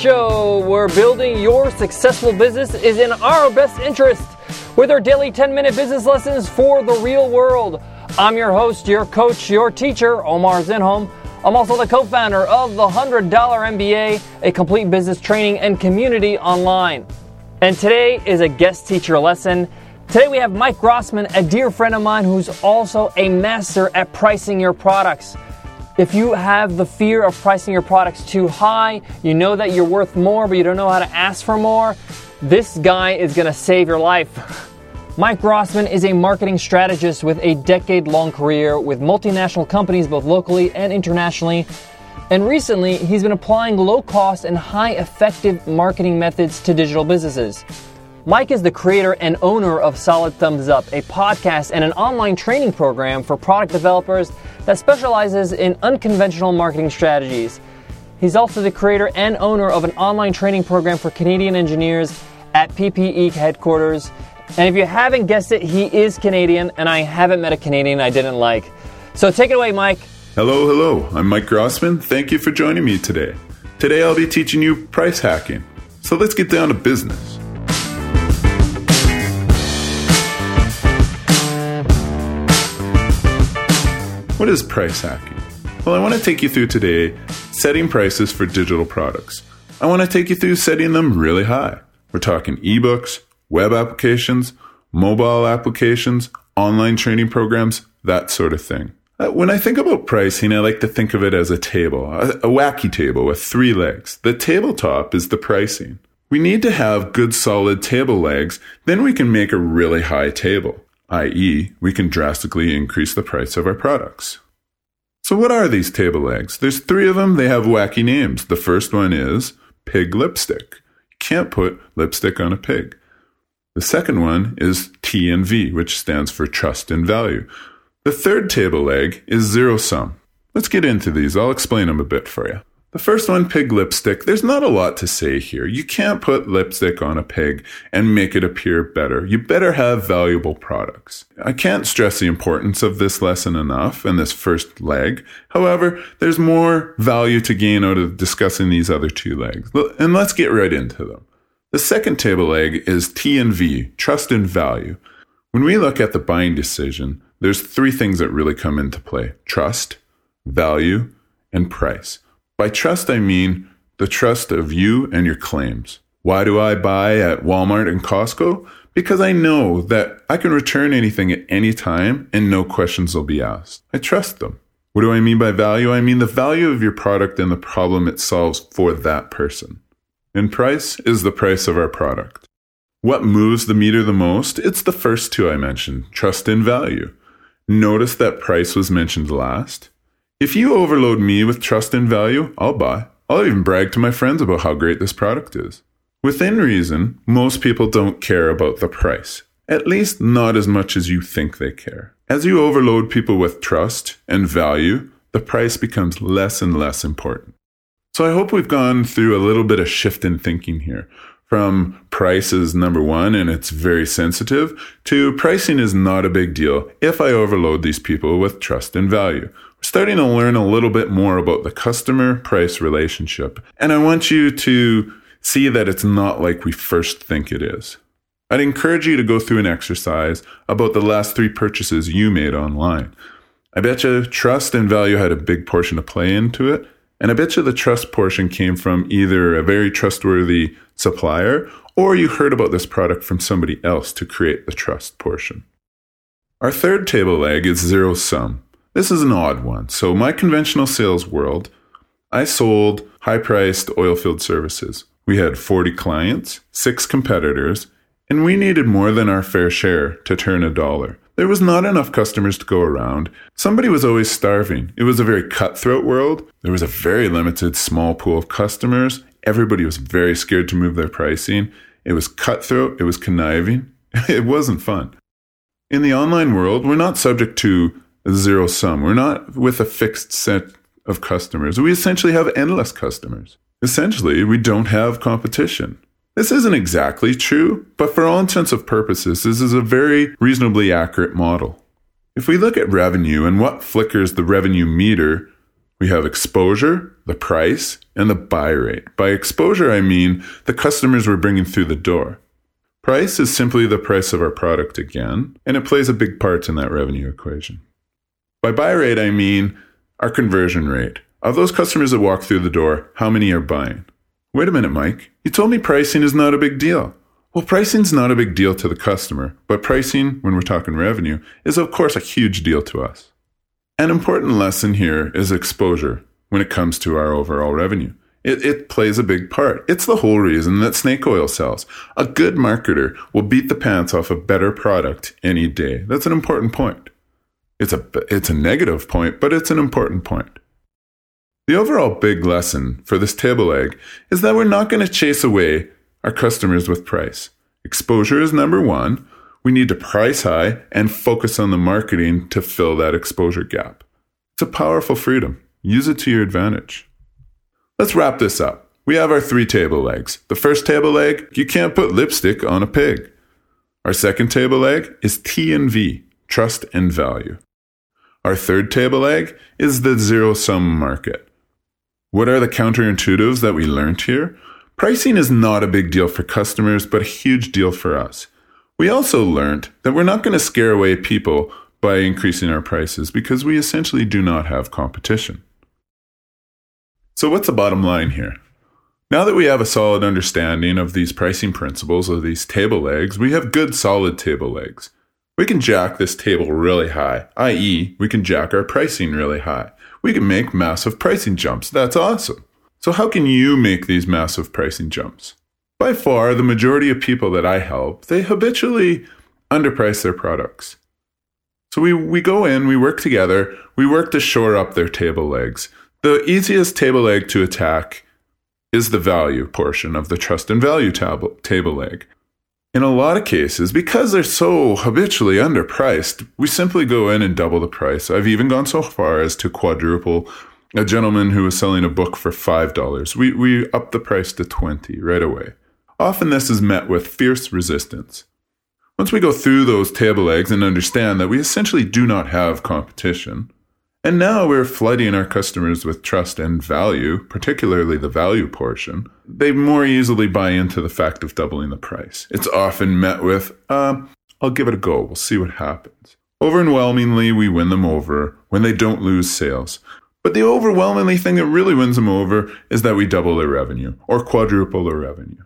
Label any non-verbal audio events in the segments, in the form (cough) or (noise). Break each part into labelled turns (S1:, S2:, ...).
S1: Show, where building your successful business is in our best interest with our daily 10 minute business lessons for the real world. I'm your host, your coach, your teacher, Omar Zenhom. I'm also the co founder of the $100 MBA, a complete business training and community online. And today is a guest teacher lesson. Today we have Mike Grossman, a dear friend of mine who's also a master at pricing your products. If you have the fear of pricing your products too high, you know that you're worth more, but you don't know how to ask for more, this guy is to save your life. (laughs) Mike Grossman is a marketing strategist with a decade long career with multinational companies both locally and internationally. And recently, he's been applying low cost and high effective marketing methods to digital businesses. Mike is the creator and owner of Solid Thumbs Up, a podcast and an online training program for product developers that specializes in unconventional marketing strategies. He's also the creator and owner of an online training program for Canadian engineers at PPE headquarters. And if you haven't guessed it, he is Canadian, and I haven't met a Canadian I didn't like. So take it away, Mike.
S2: Hello, hello. I'm Mike Grossman. Thank you for joining me today. Today I'll be teaching you price hacking. So let's get down to business. What is price hacking? Well, I want to take you through today setting prices for digital products. I want to take you through setting them really high. We're talking ebooks, web applications, mobile applications, online training programs, that sort of thing. Uh, when I think about pricing, I like to think of it as a table, a, a wacky table with three legs. The tabletop is the pricing. We need to have good solid table legs, then we can make a really high table i.e., we can drastically increase the price of our products. So, what are these table legs? There's three of them. They have wacky names. The first one is pig lipstick. Can't put lipstick on a pig. The second one is T and V, which stands for trust and value. The third table leg is zero sum. Let's get into these. I'll explain them a bit for you. The first one, pig lipstick, there's not a lot to say here. You can't put lipstick on a pig and make it appear better. You better have valuable products. I can't stress the importance of this lesson enough in this first leg. However, there's more value to gain out of discussing these other two legs. And let's get right into them. The second table leg is T and V, trust and value. When we look at the buying decision, there's three things that really come into play. Trust, value, and price. By trust, I mean the trust of you and your claims. Why do I buy at Walmart and Costco? Because I know that I can return anything at any time and no questions will be asked. I trust them. What do I mean by value? I mean the value of your product and the problem it solves for that person. And price is the price of our product. What moves the meter the most? It's the first two I mentioned trust and value. Notice that price was mentioned last. If you overload me with trust and value, I'll buy. I'll even brag to my friends about how great this product is. Within reason, most people don't care about the price. At least not as much as you think they care. As you overload people with trust and value, the price becomes less and less important. So I hope we've gone through a little bit of shift in thinking here from price is number one and it's very sensitive to pricing is not a big deal if I overload these people with trust and value starting to learn a little bit more about the customer price relationship. And I want you to see that it's not like we first think it is. I'd encourage you to go through an exercise about the last three purchases you made online. I bet you trust and value had a big portion to play into it. And I bet you the trust portion came from either a very trustworthy supplier or you heard about this product from somebody else to create the trust portion. Our third table leg is zero sum. This is an odd one. So, my conventional sales world, I sold high priced oilfield services. We had 40 clients, six competitors, and we needed more than our fair share to turn a dollar. There was not enough customers to go around. Somebody was always starving. It was a very cutthroat world. There was a very limited small pool of customers. Everybody was very scared to move their pricing. It was cutthroat. It was conniving. (laughs) It wasn't fun. In the online world, we're not subject to zero sum. We're not with a fixed set of customers. We essentially have endless customers. Essentially, we don't have competition. This isn't exactly true, but for all intents and purposes, this is a very reasonably accurate model. If we look at revenue and what flickers the revenue meter, We have exposure, the price, and the buy rate. By exposure, I mean the customers we're bringing through the door. Price is simply the price of our product again, and it plays a big part in that revenue equation. By buy rate, I mean our conversion rate. Of those customers that walk through the door, how many are buying? Wait a minute, Mike. You told me pricing is not a big deal. Well, pricing's not a big deal to the customer, but pricing, when we're talking revenue, is of course a huge deal to us. An important lesson here is exposure when it comes to our overall revenue. It, it, plays a big part. It's the whole reason that snake oil sells. A good marketer will beat the pants off a better product any day. That's an important point. It's a, it's a negative point, but it's an important point. The overall big lesson for this table leg is that we're not going to chase away our customers with price. Exposure is number one, we need to price high and focus on the marketing to fill that exposure gap. It's a powerful freedom. Use it to your advantage. Let's wrap this up. We have our three table legs. The first table leg, you can't put lipstick on a pig. Our second table leg is T and V, trust and value. Our third table leg is the zero sum market. What are the counterintuitives that we learned here? Pricing is not a big deal for customers, but a huge deal for us. We also learned that we're not going to scare away people by increasing our prices because we essentially do not have competition. So, what's the bottom line here? Now that we have a solid understanding of these pricing principles of these table legs, we have good solid table legs. We can jack this table really high, i.e., we can jack our pricing really high. We can make massive pricing jumps. That's awesome. So, how can you make these massive pricing jumps? By far, the majority of people that I help, they habitually underprice their products. So we, we go in, we work together, we work to shore up their table legs. The easiest table leg to attack is the value portion of the trust and value tab- table leg. In a lot of cases, because they're so habitually underpriced, we simply go in and double the price. I've even gone so far as to quadruple a gentleman who was selling a book for $5. We, we up the price to 20 right away. Often this is met with fierce resistance. Once we go through those table legs and understand that we essentially do not have competition, and now we're flooding our customers with trust and value, particularly the value portion, they more easily buy into the fact of doubling the price. It's often met with, uh, I'll give it a go, we'll see what happens. Overwhelmingly, we win them over when they don't lose sales. But the overwhelmingly thing that really wins them over is that we double their revenue or quadruple their revenue.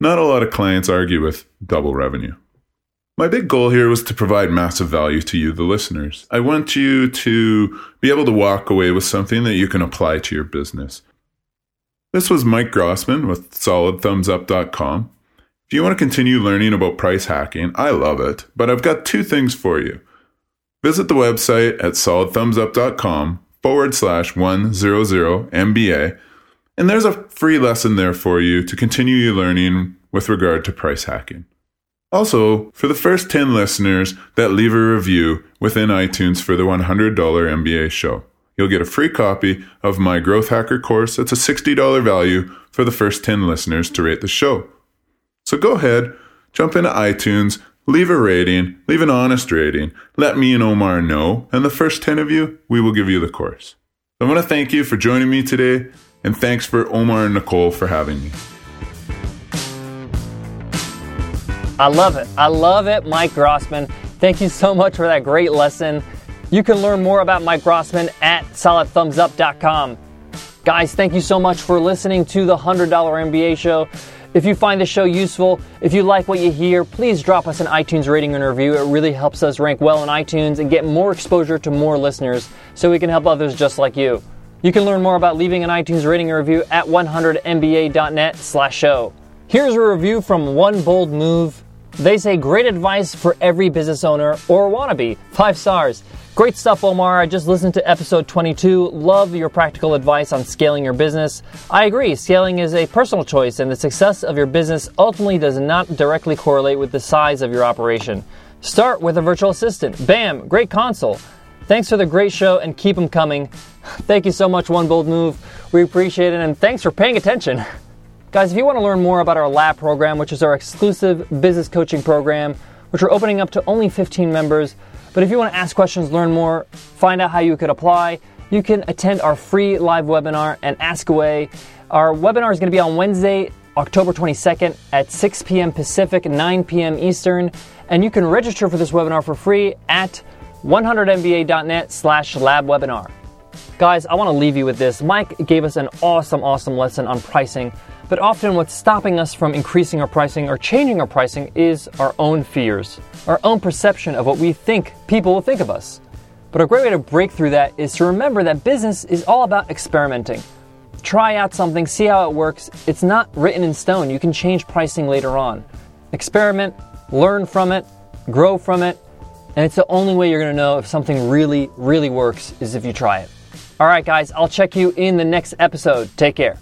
S2: Not a lot of clients argue with double revenue. My big goal here was to provide massive value to you, the listeners. I want you to be able to walk away with something that you can apply to your business. This was Mike Grossman with solidthumbsup.com. If you want to continue learning about price hacking, I love it, but I've got two things for you. Visit the website at solidthumbsup.com forward slash 100 MBA and there's a free lesson there for you to continue your learning with regard to price hacking. Also, for the first 10 listeners that leave a review within iTunes for the $100 MBA show, you'll get a free copy of my Growth Hacker course. It's a $60 value for the first 10 listeners to rate the show. So go ahead, jump into iTunes, leave a rating, leave an honest rating, let me and Omar know, and the first 10 of you, we will give you the course. I want to thank you for joining me today. And thanks for Omar and Nicole for having me.
S1: I love it. I love it, Mike Grossman. Thank you so much for that great lesson. You can learn more about Mike Grossman at solidthumbsup.com. Guys, thank you so much for listening to the $100 MBA show. If you find the show useful, if you like what you hear, please drop us an iTunes rating and review. It really helps us rank well in iTunes and get more exposure to more listeners so we can help others just like you. You can learn more about leaving an iTunes rating and review at 100mba.net slash show. Here's a review from One Bold Move. They say great advice for every business owner or wannabe. Five stars. Great stuff, Omar. I just listened to episode 22. Love your practical advice on scaling your business. I agree, scaling is a personal choice, and the success of your business ultimately does not directly correlate with the size of your operation. Start with a virtual assistant. Bam, great console. Thanks for the great show and keep them coming. (laughs) Thank you so much, One Bold Move. We appreciate it and thanks for paying attention. (laughs) Guys, if you want to learn more about our lab program, which is our exclusive business coaching program, which we're opening up to only 15 members, but if you want to ask questions, learn more, find out how you could apply, you can attend our free live webinar and ask away. Our webinar is going to be on Wednesday, October 22nd at 6 p.m. Pacific, 9 p.m. Eastern, and you can register for this webinar for free at 100mba.net slash lab webinar. Guys, I want to leave you with this. Mike gave us an awesome, awesome lesson on pricing, but often what's stopping us from increasing our pricing or changing our pricing is our own fears, our own perception of what we think people will think of us. But a great way to break through that is to remember that business is all about experimenting. Try out something, see how it works. It's not written in stone. You can change pricing later on. Experiment, learn from it, grow from it, and it's the only way you're going to know if something really, really works is if you try it. All right, guys, I'll check you in the next episode. Take care.